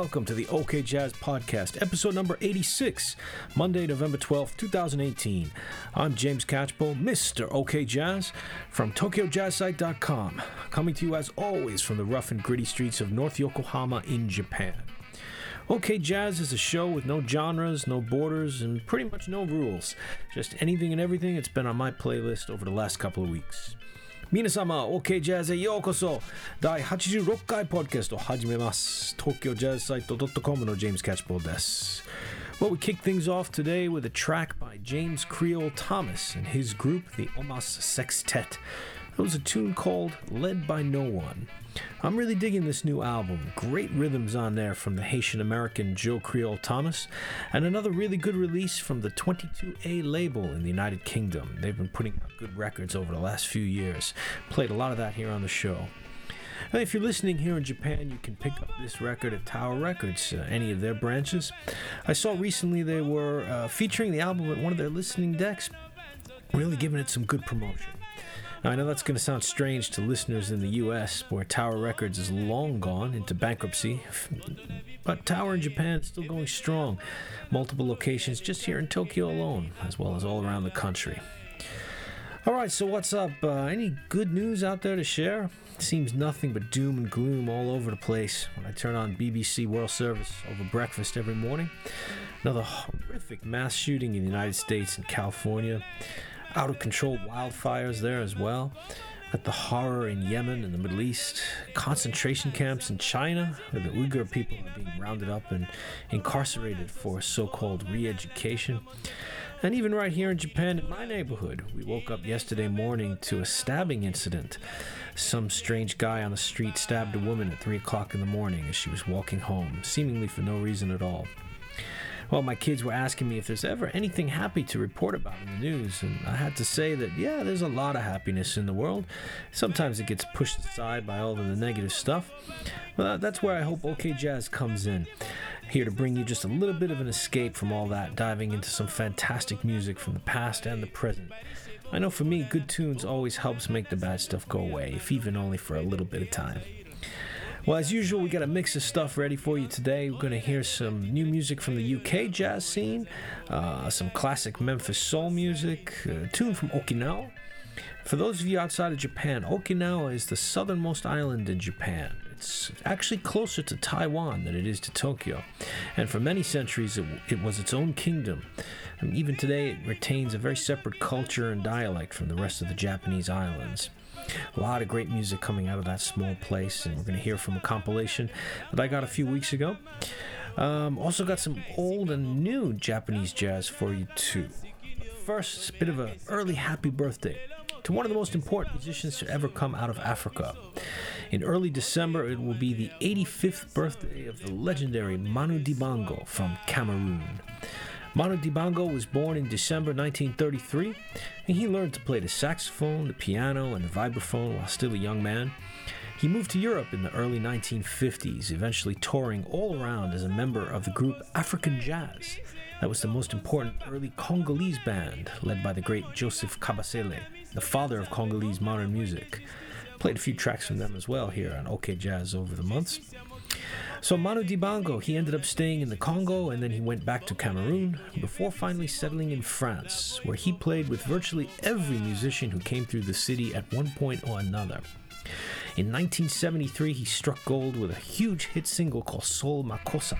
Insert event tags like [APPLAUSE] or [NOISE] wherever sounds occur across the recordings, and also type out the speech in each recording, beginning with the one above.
welcome to the OK Jazz Podcast, episode number 86, Monday, November 12th, 2018. I'm James Catchpole, Mr. OK Jazz, from TokyoJazzSite.com, coming to you as always from the rough and gritty streets of North Yokohama in Japan. OK Jazz is a show with no genres, no borders, and pretty much no rules. Just anything and everything that's been on my playlist over the last couple of weeks. 皆様 OK ジャズへようこそ第86回ポッドキャストを始めます東京ジャズサイト .com の James Catchpole です Well, we kick things off today with a track by James Creole Thomas and his group, the Omas Sextet. It was a tune called Led by No One. I'm really digging this new album. Great rhythms on there from the Haitian American Joe Creole Thomas, and another really good release from the 22A label in the United Kingdom. They've been putting out good records over the last few years. Played a lot of that here on the show. And if you're listening here in Japan, you can pick up this record at Tower Records, uh, any of their branches. I saw recently they were uh, featuring the album at one of their listening decks, really giving it some good promotion. I know that's going to sound strange to listeners in the US, where Tower Records is long gone into bankruptcy, but Tower in Japan is still going strong. Multiple locations just here in Tokyo alone, as well as all around the country. All right, so what's up? Uh, any good news out there to share? Seems nothing but doom and gloom all over the place when I turn on BBC World Service over breakfast every morning. Another horrific mass shooting in the United States and California out of control wildfires there as well. At the horror in Yemen and the Middle East, concentration camps in China, where the Uyghur people are being rounded up and incarcerated for so called re education. And even right here in Japan, in my neighborhood, we woke up yesterday morning to a stabbing incident. Some strange guy on the street stabbed a woman at 3 o'clock in the morning as she was walking home, seemingly for no reason at all. Well, my kids were asking me if there's ever anything happy to report about in the news, and I had to say that, yeah, there's a lot of happiness in the world. Sometimes it gets pushed aside by all of the negative stuff. Well, that's where I hope OK Jazz comes in. Here to bring you just a little bit of an escape from all that, diving into some fantastic music from the past and the present. I know for me, good tunes always helps make the bad stuff go away, if even only for a little bit of time. Well, as usual, we got a mix of stuff ready for you today. We're going to hear some new music from the UK jazz scene, uh, some classic Memphis soul music, a tune from Okinawa. For those of you outside of Japan, Okinawa is the southernmost island in Japan. It's actually closer to Taiwan than it is to Tokyo. And for many centuries, it, it was its own kingdom. And even today, it retains a very separate culture and dialect from the rest of the Japanese islands. A lot of great music coming out of that small place, and we're going to hear from a compilation that I got a few weeks ago. Um, also, got some old and new Japanese jazz for you, too. First, bit of an early happy birthday to one of the most important musicians to ever come out of Africa. In early December, it will be the 85th birthday of the legendary Manu Dibango from Cameroon. Manu Dibango was born in December 1933, and he learned to play the saxophone, the piano, and the vibraphone while still a young man. He moved to Europe in the early 1950s, eventually touring all around as a member of the group African Jazz. That was the most important early Congolese band, led by the great Joseph Kabasele, the father of Congolese modern music. Played a few tracks from them as well here on OK Jazz over the months. So Manu Dibango, he ended up staying in the Congo and then he went back to Cameroon before finally settling in France, where he played with virtually every musician who came through the city at one point or another. In 1973, he struck gold with a huge hit single called Soul Makossa.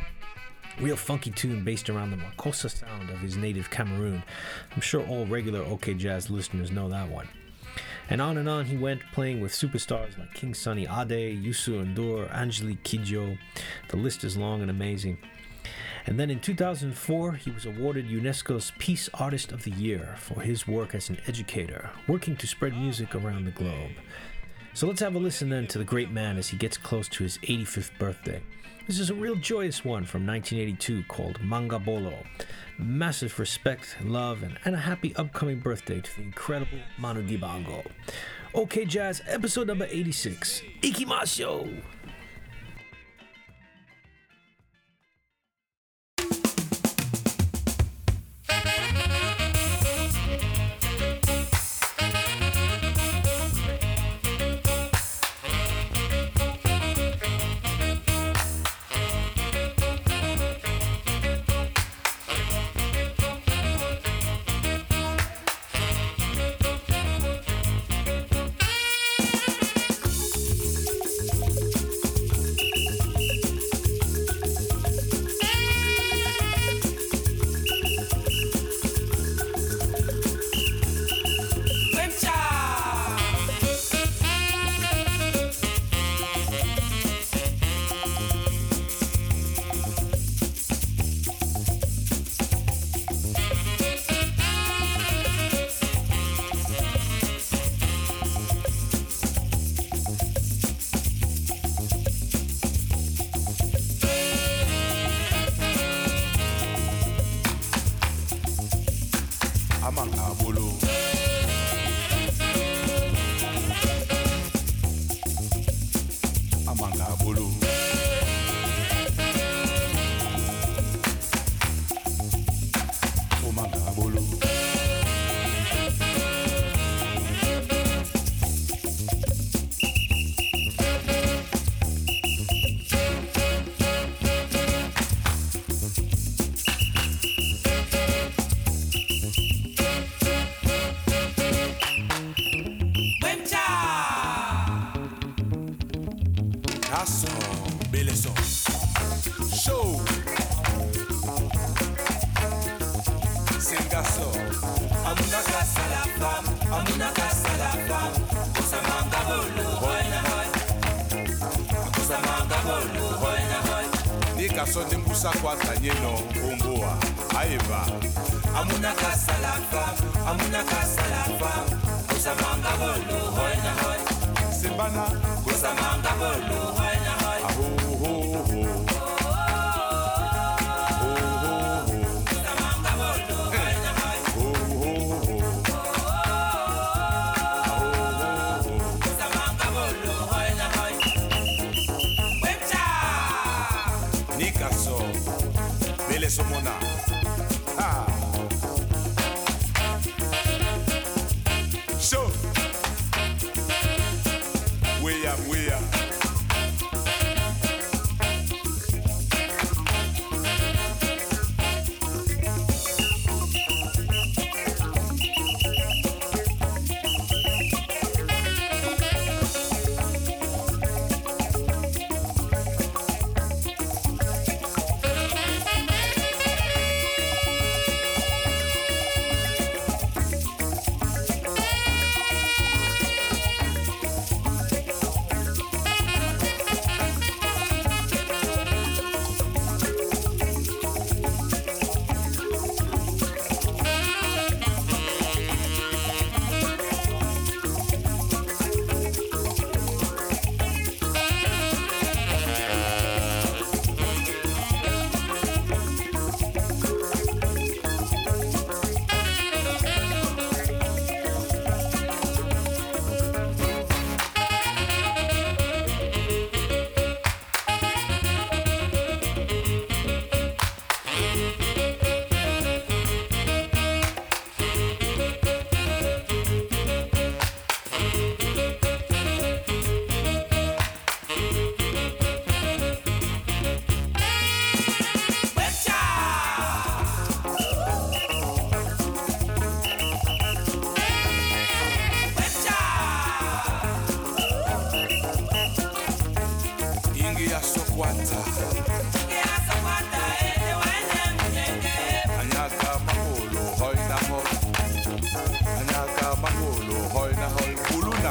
Real funky tune based around the Makossa sound of his native Cameroon. I'm sure all regular OK Jazz listeners know that one. And on and on he went, playing with superstars like King Sunny Ade, Youssou N'Dour, Angelique Kidjo. The list is long and amazing. And then in 2004, he was awarded UNESCO's Peace Artist of the Year for his work as an educator, working to spread music around the globe. So let's have a listen then to the great man as he gets close to his 85th birthday. This is a real joyous one from 1982 called Manga Bolo. Massive respect, love, and, and a happy upcoming birthday to the incredible Manu Dibango. OK Jazz, episode number 86. Ikimasho!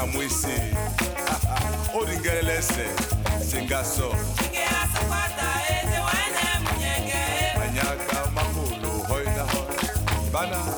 [LAUGHS] na mwisi odingelelese singaso manyaka makulu hoina hoina bana.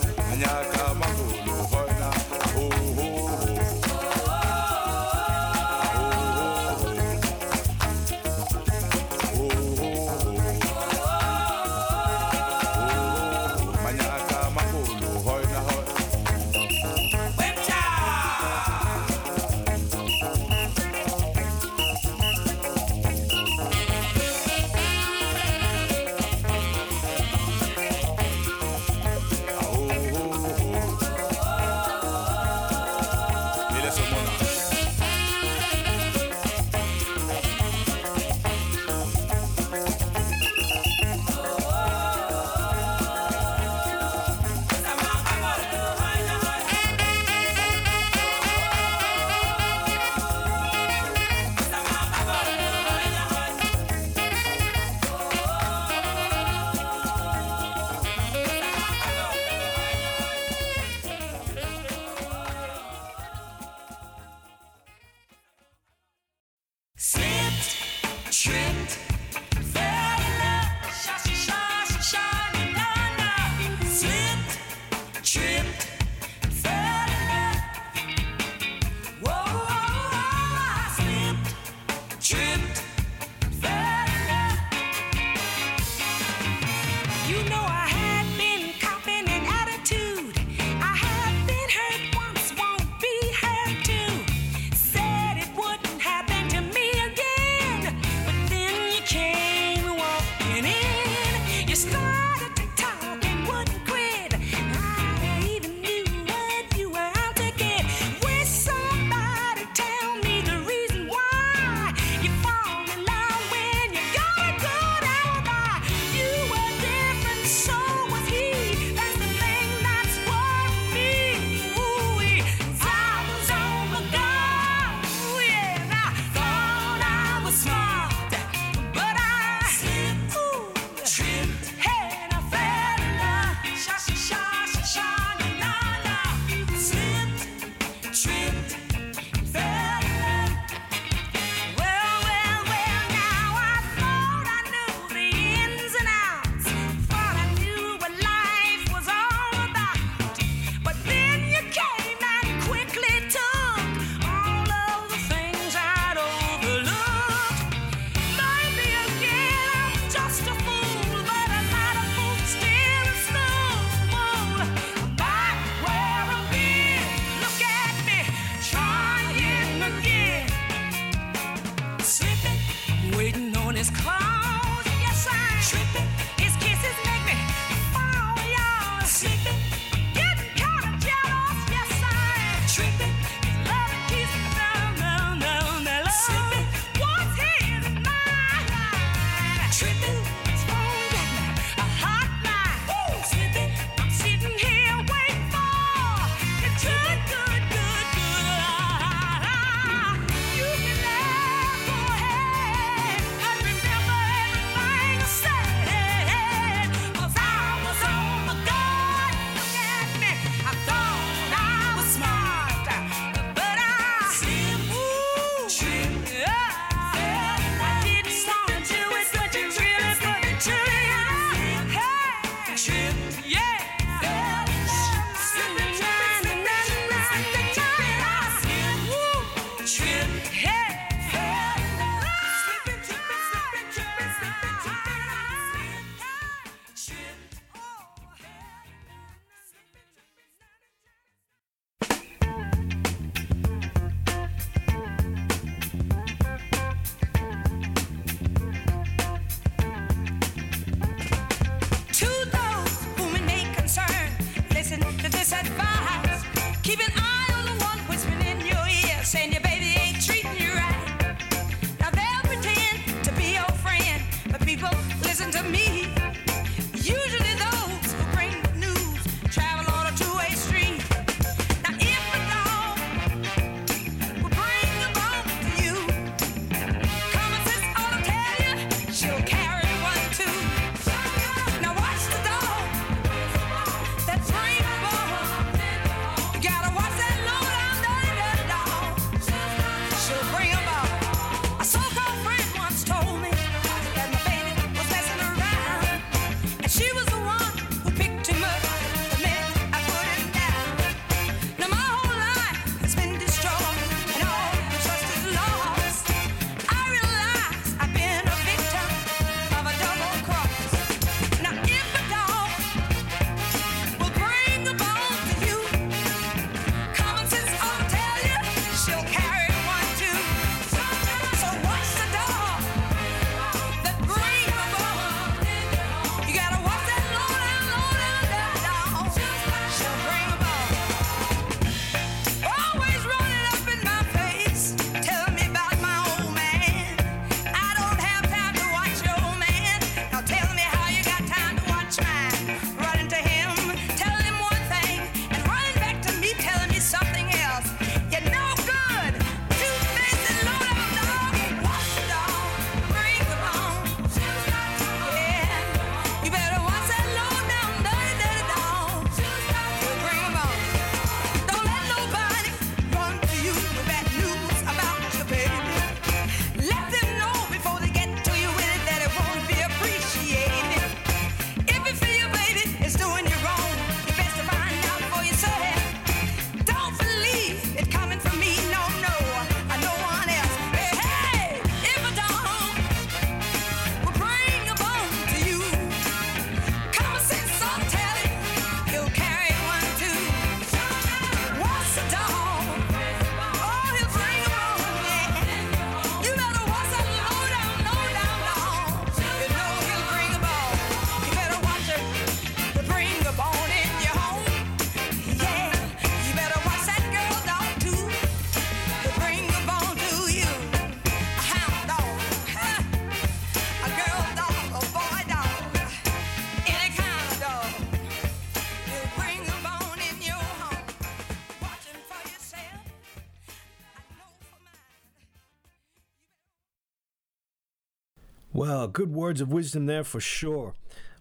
good words of wisdom there for sure.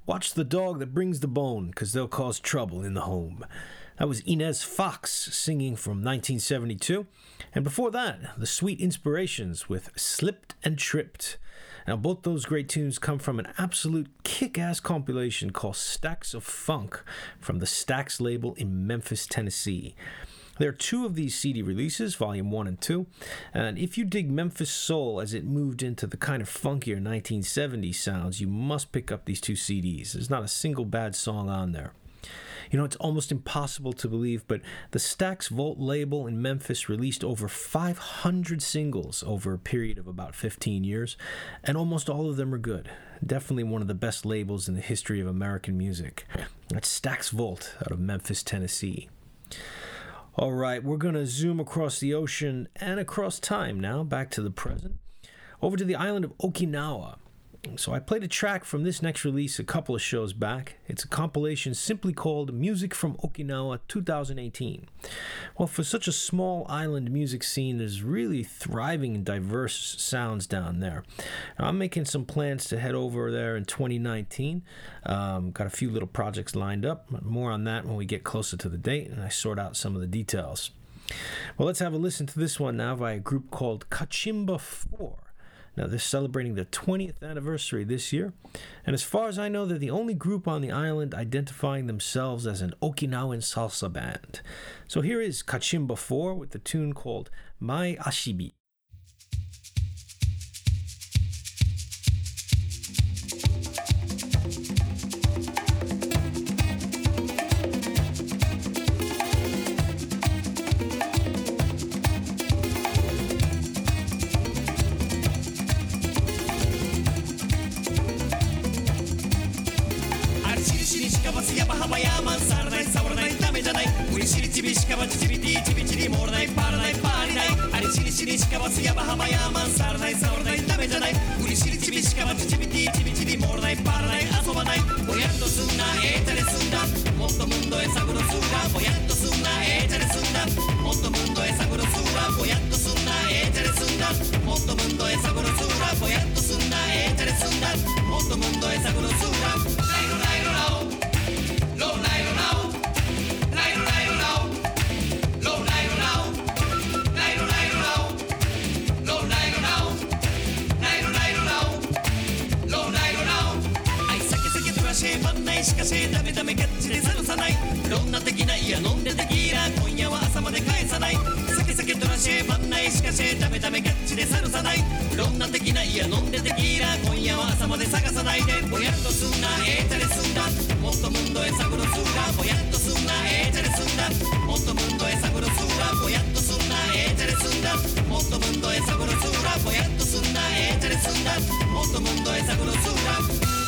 Watch the dog that brings the bone, because they'll cause trouble in the home. That was Inez Foxx singing from 1972. And before that, the Sweet Inspirations with Slipped and Tripped. Now, both those great tunes come from an absolute kick ass compilation called Stax of Funk from the Stax label in Memphis, Tennessee. There are two of these CD releases, Volume 1 and 2. And if you dig Memphis Soul as it moved into the kind of funkier 1970s sounds, you must pick up these two CDs. There's not a single bad song on there. You know, it's almost impossible to believe, but the Stax Volt label in Memphis released over 500 singles over a period of about 15 years, and almost all of them are good. Definitely one of the best labels in the history of American music. That's Stax Volt out of Memphis, Tennessee. All right, we're going to zoom across the ocean and across time now, back to the present, over to the island of Okinawa. So I played a track from this next release a couple of shows back. It's a compilation simply called Music from Okinawa 2018. Well, for such a small island music scene, there's really thriving and diverse sounds down there. Now, I'm making some plans to head over there in 2019. Um, got a few little projects lined up. More on that when we get closer to the date and I sort out some of the details. Well, let's have a listen to this one now by a group called Kachimba 4. Now, they're celebrating their 20th anniversary this year, and as far as I know, they're the only group on the island identifying themselves as an Okinawan salsa band. So here is Kachimba 4 with the tune called My Ashibi. りしかばすやばはばやまさらない触らないダメじゃない無理しりちびしかばちちびりちびちりもらないパらない遊ばないぼやっとすんなええたりすんだもっとムンドへ探ろすんだぼやっとすんなええたりすんだもっとムンドへ探ろすんだぼやっとすんなええたりすんだもっとムンドへ探ろすんだぼやっとすんなええたりすんだもっとムンドへ探ろすんだライロライロラオ Low light around, light しかしダメダメキャッチで探さない。どんな的ないや飲んでテキーラ。今夜は朝まで返さない。酒酒とらしまんない。しかしダメダメキャッチで探さない。どんな的ないや飲んでテキーラ。今夜は朝まで探さないで。ぼやっとすんな。ええたりすんだ。もっとムンドへ探ろすんだ。ぼやっとすんな。ええたりすんだ。もっとムンドへ探ろすんだ。ぼやっとすんな。ええたりすんだ。もっとムンドへ探ろすんだ。ぼやっとすんな。ええたりすんだ。もっとムンドへ探ろすんだ。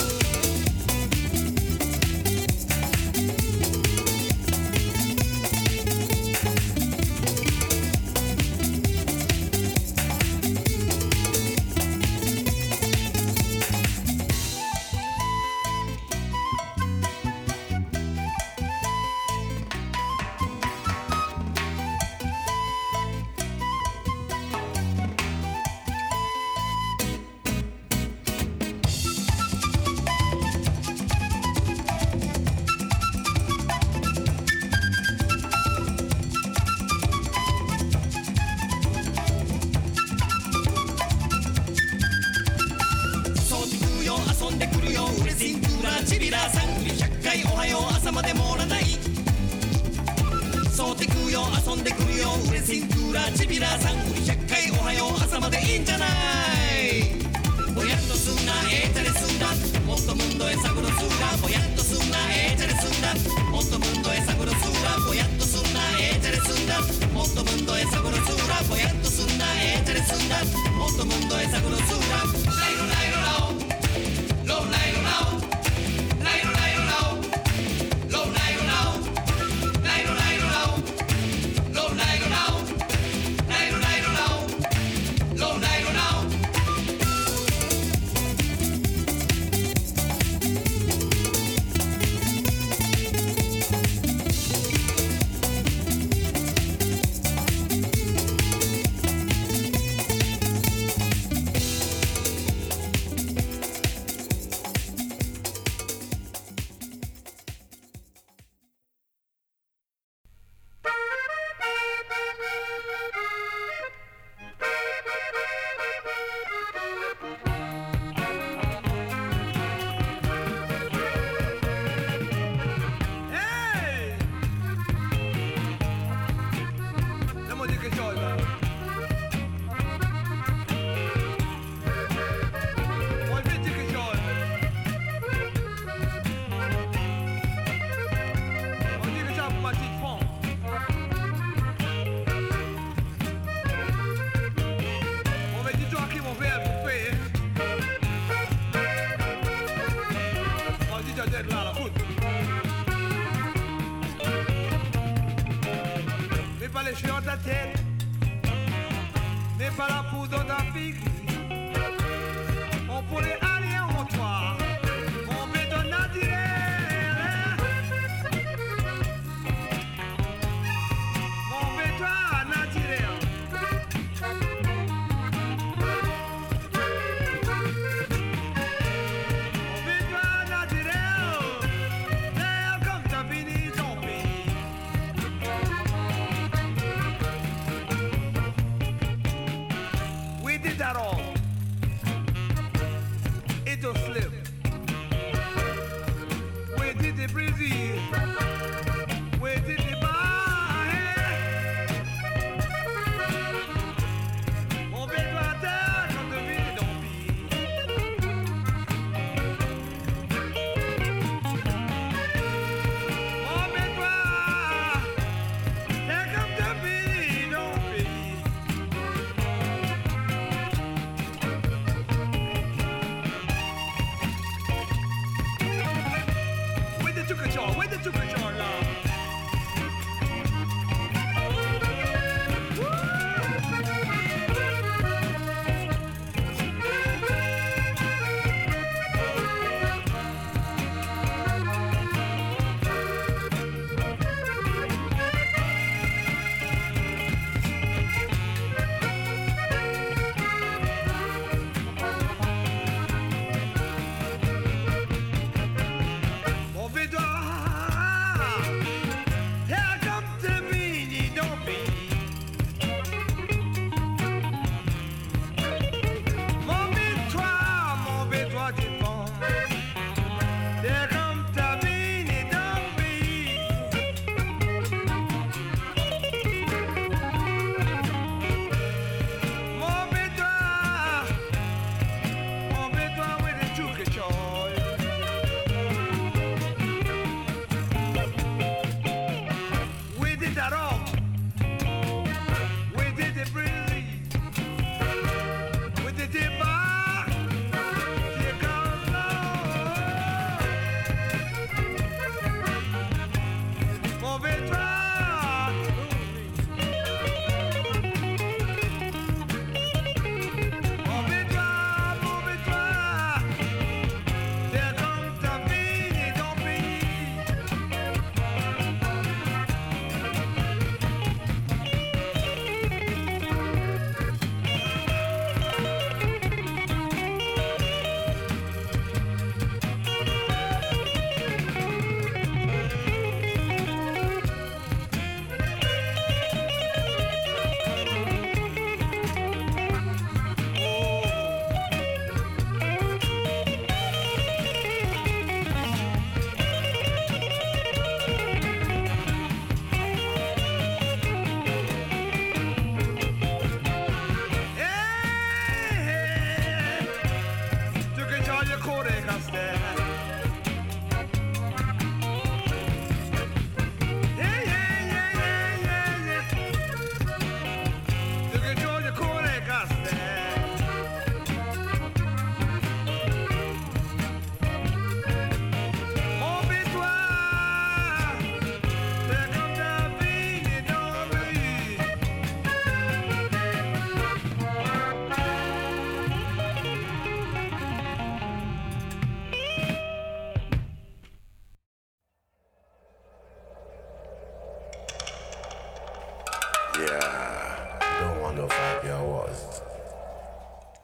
middle five.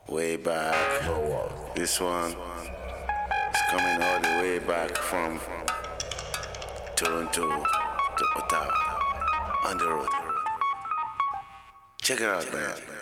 Way back. This one is coming all the way back from Toronto to Ottawa on the road. Check it out, man.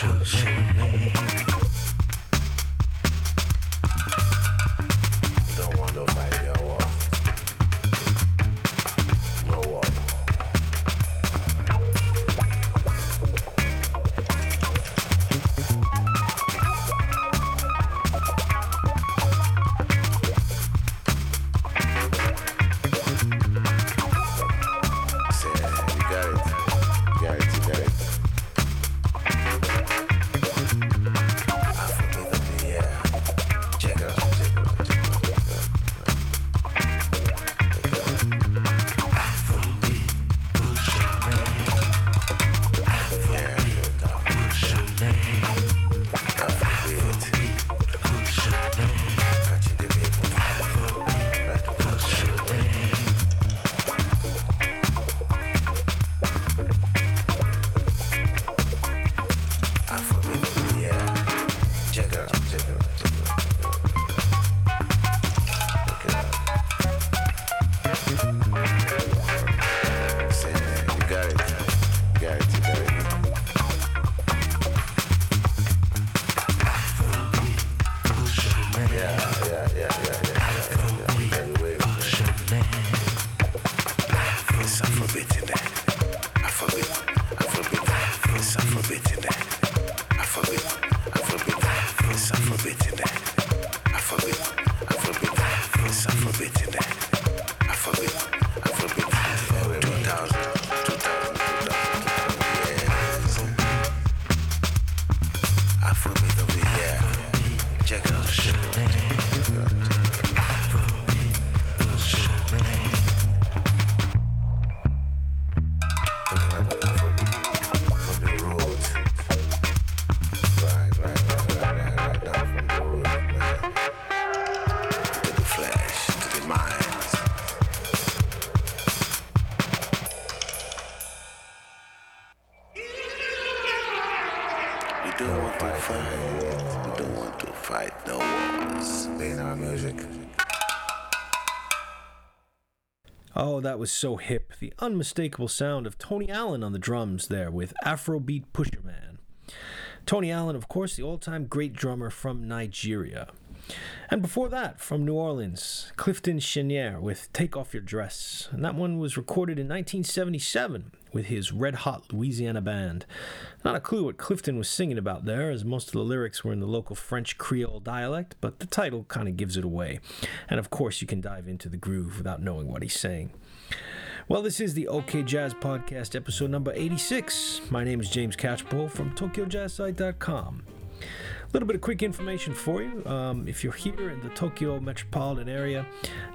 就是你。Don't want to fight no wars. Music. Oh, that was so hip. The unmistakable sound of Tony Allen on the drums there with Afrobeat Pusher Man. Tony Allen, of course, the all time great drummer from Nigeria. And before that, from New Orleans, Clifton Chenier with Take Off Your Dress. And that one was recorded in 1977 with his Red Hot Louisiana Band. Not a clue what Clifton was singing about there, as most of the lyrics were in the local French Creole dialect, but the title kind of gives it away. And of course, you can dive into the groove without knowing what he's saying. Well, this is the OK Jazz Podcast, episode number 86. My name is James Catchpole from TokyoJazzSite.com. A little bit of quick information for you. Um, if you're here in the Tokyo metropolitan area,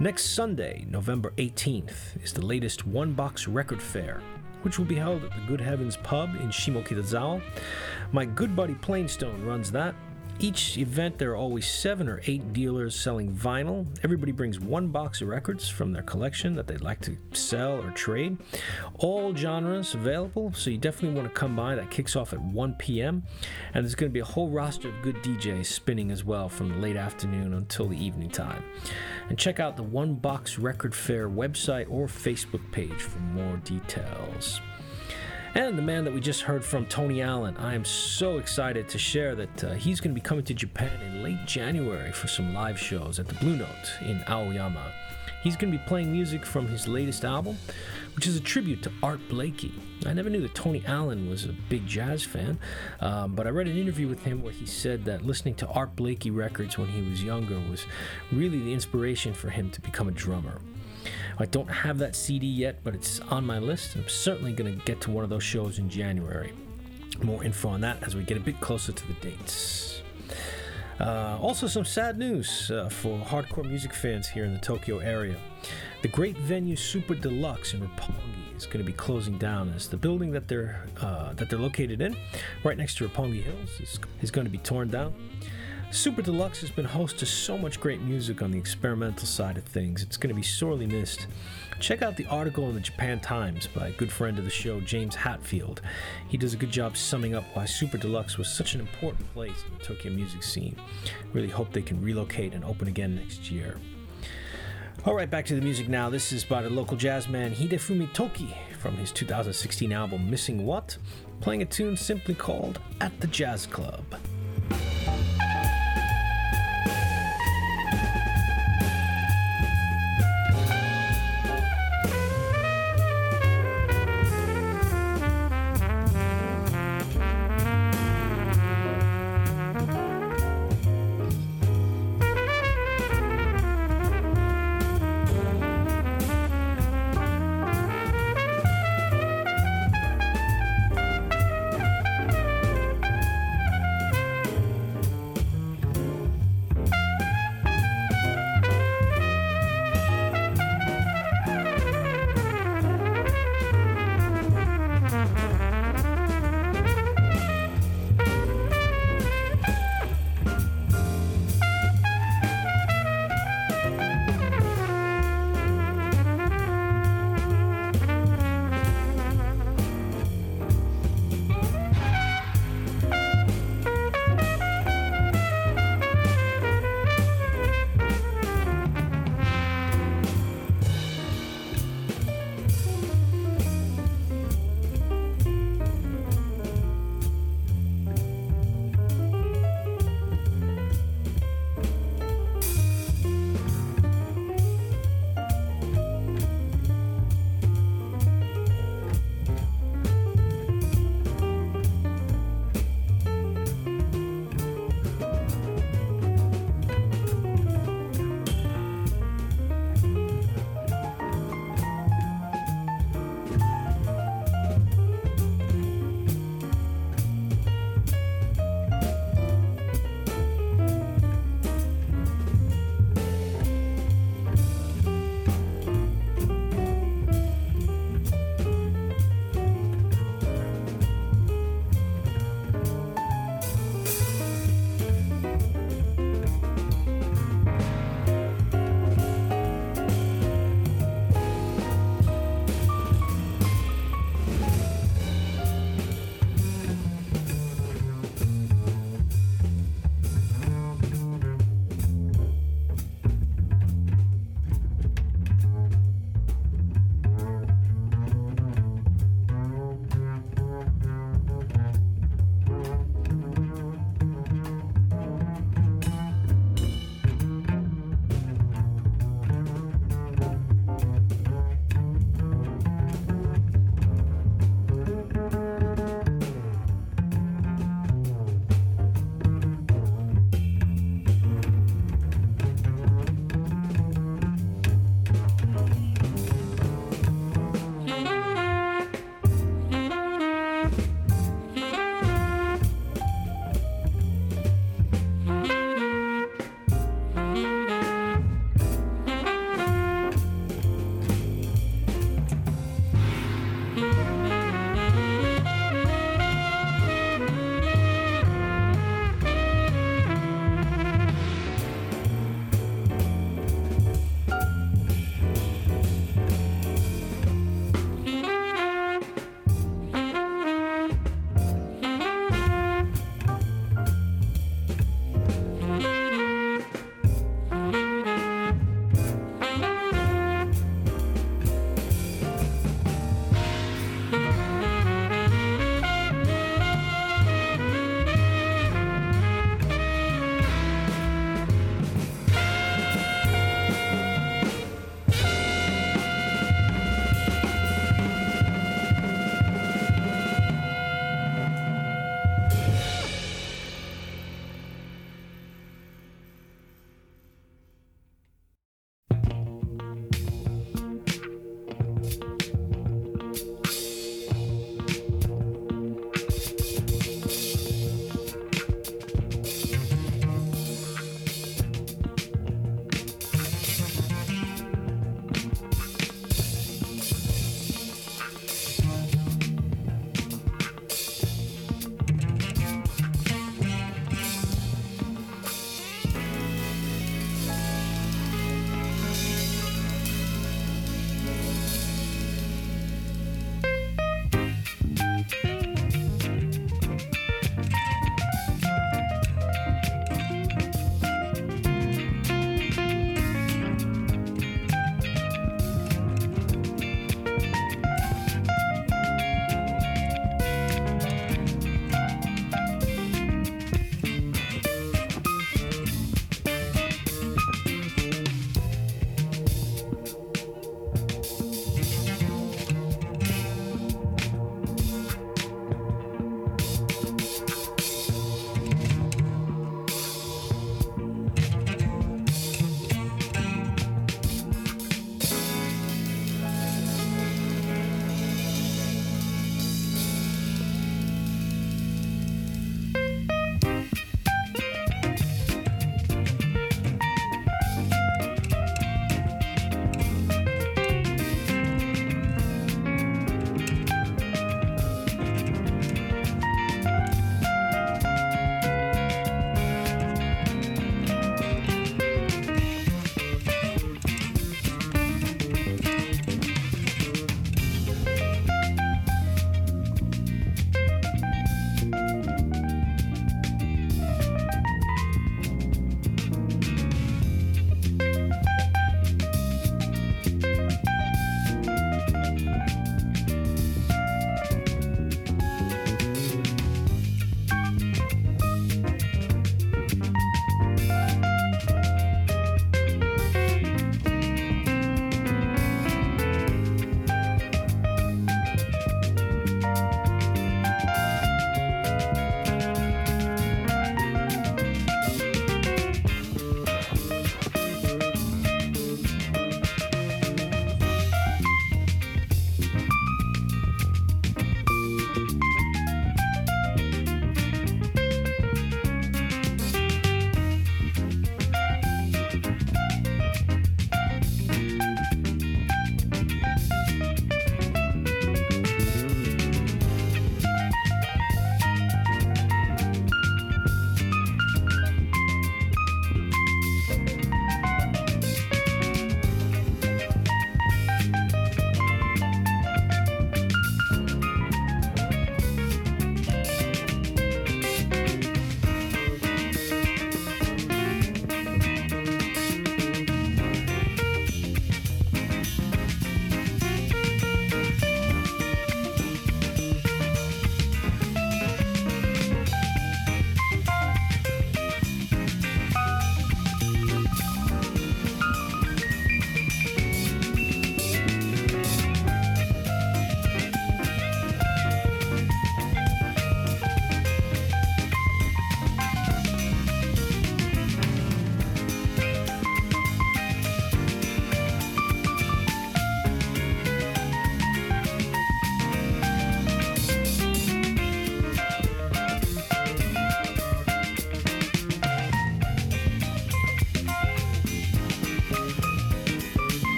next Sunday, November 18th, is the latest One Box Record Fair, which will be held at the Good Heavens Pub in Shimokitazawa. My good buddy Plainstone runs that. Each event, there are always seven or eight dealers selling vinyl. Everybody brings one box of records from their collection that they'd like to sell or trade. All genres available, so you definitely want to come by. That kicks off at 1 p.m. And there's going to be a whole roster of good DJs spinning as well from the late afternoon until the evening time. And check out the One Box Record Fair website or Facebook page for more details. And the man that we just heard from, Tony Allen, I am so excited to share that uh, he's going to be coming to Japan in late January for some live shows at the Blue Note in Aoyama. He's going to be playing music from his latest album, which is a tribute to Art Blakey. I never knew that Tony Allen was a big jazz fan, um, but I read an interview with him where he said that listening to Art Blakey records when he was younger was really the inspiration for him to become a drummer. I don't have that CD yet, but it's on my list. I'm certainly going to get to one of those shows in January. More info on that as we get a bit closer to the dates. Uh, also, some sad news uh, for hardcore music fans here in the Tokyo area. The great venue Super Deluxe in Roppongi is going to be closing down as the building that they're uh, that they're located in, right next to Roppongi Hills, is, is going to be torn down. Super Deluxe has been host to so much great music on the experimental side of things. It's going to be sorely missed. Check out the article in the Japan Times by a good friend of the show, James Hadfield. He does a good job summing up why Super Deluxe was such an important place in the Tokyo music scene. Really hope they can relocate and open again next year. All right, back to the music now. This is by the local jazz man Hidefumi Toki from his 2016 album Missing What, playing a tune simply called At the Jazz Club.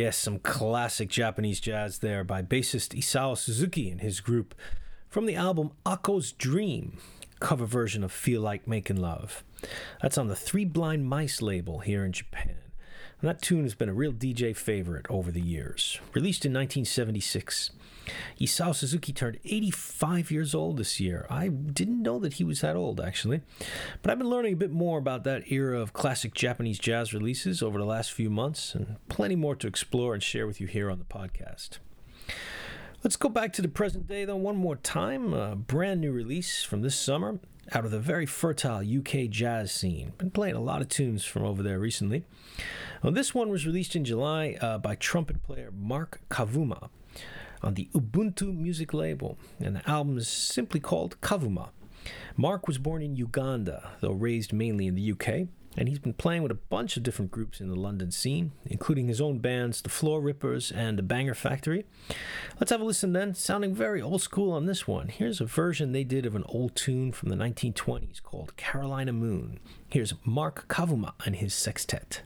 Yes, some classic Japanese jazz there by bassist Isao Suzuki and his group from the album Ako's Dream, cover version of Feel Like Making Love. That's on the Three Blind Mice label here in Japan. And that tune has been a real DJ favorite over the years. Released in 1976. Isao Suzuki turned 85 years old this year. I didn't know that he was that old, actually. But I've been learning a bit more about that era of classic Japanese jazz releases over the last few months, and plenty more to explore and share with you here on the podcast. Let's go back to the present day, though, one more time. A brand new release from this summer out of the very fertile UK jazz scene. Been playing a lot of tunes from over there recently. Well, this one was released in July uh, by trumpet player Mark Kavuma on the Ubuntu music label, and the album is simply called Kavuma. Mark was born in Uganda, though raised mainly in the UK, and he's been playing with a bunch of different groups in the London scene, including his own bands, the Floor Rippers and the Banger Factory. Let's have a listen then, sounding very old school on this one. Here's a version they did of an old tune from the 1920s called Carolina Moon. Here's Mark Kavuma and his sextet.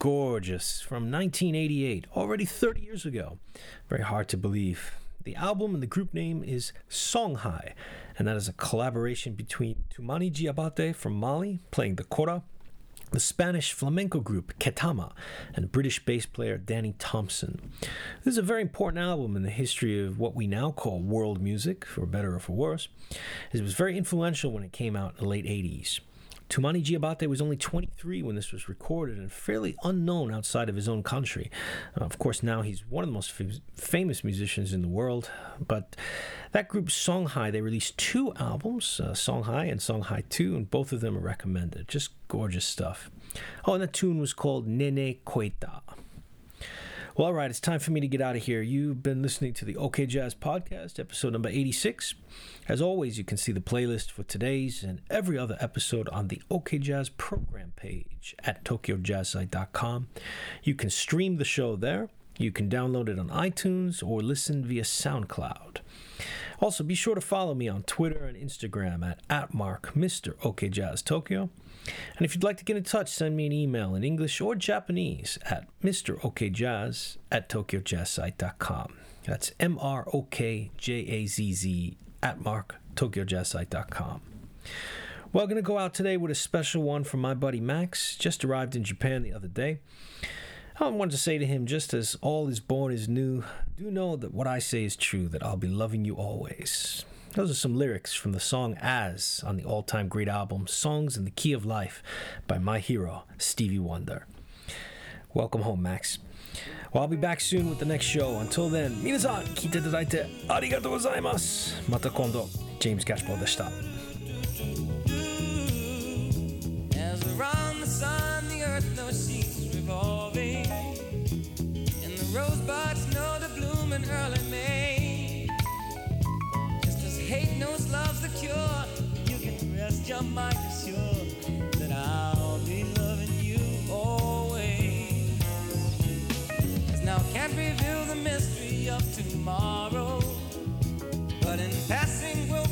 Gorgeous. From 1988, already 30 years ago. Very hard to believe. The album and the group name is Songhai, and that is a collaboration between Toumani Diabaté from Mali, playing the kora, the Spanish flamenco group Ketama, and British bass player Danny Thompson. This is a very important album in the history of what we now call world music, for better or for worse. It was very influential when it came out in the late 80s. Toumani Diabaté was only 23 when this was recorded and fairly unknown outside of his own country. Uh, of course, now he's one of the most f- famous musicians in the world. But that group, Songhai, they released two albums, uh, Songhai and Songhai 2, and both of them are recommended. Just gorgeous stuff. Oh, and that tune was called Nene Queta. Well, all right, it's time for me to get out of here. You've been listening to the OK Jazz Podcast, episode number 86. As always, you can see the playlist for today's and every other episode on the OK Jazz program page at tokyojazzsite.com. You can stream the show there. You can download it on iTunes or listen via SoundCloud. Also, be sure to follow me on Twitter and Instagram at, at Mark Mr. OK Jazz Tokyo. And if you'd like to get in touch, send me an email in English or Japanese at Mr. MrOKJazz at TokyoJazzSite.com. That's M R O K J A Z Z at Mark, TokyoJazzSite.com. Well, going to go out today with a special one from my buddy Max. Just arrived in Japan the other day. I wanted to say to him, just as all is born is new, do know that what I say is true, that I'll be loving you always. Those are some lyrics from the song As on the all time great album Songs in the Key of Life by my hero, Stevie Wonder. Welcome home, Max. Well, I'll be back soon with the next show. Until then, minasan, kite tadaite arigatou gozaimasu. Mata kondo, James Catchpole deshita. As the sun, the earth, no sea. Rest your mind assured that I'll be loving you always. Now can't reveal the mystery of tomorrow. But in passing, we'll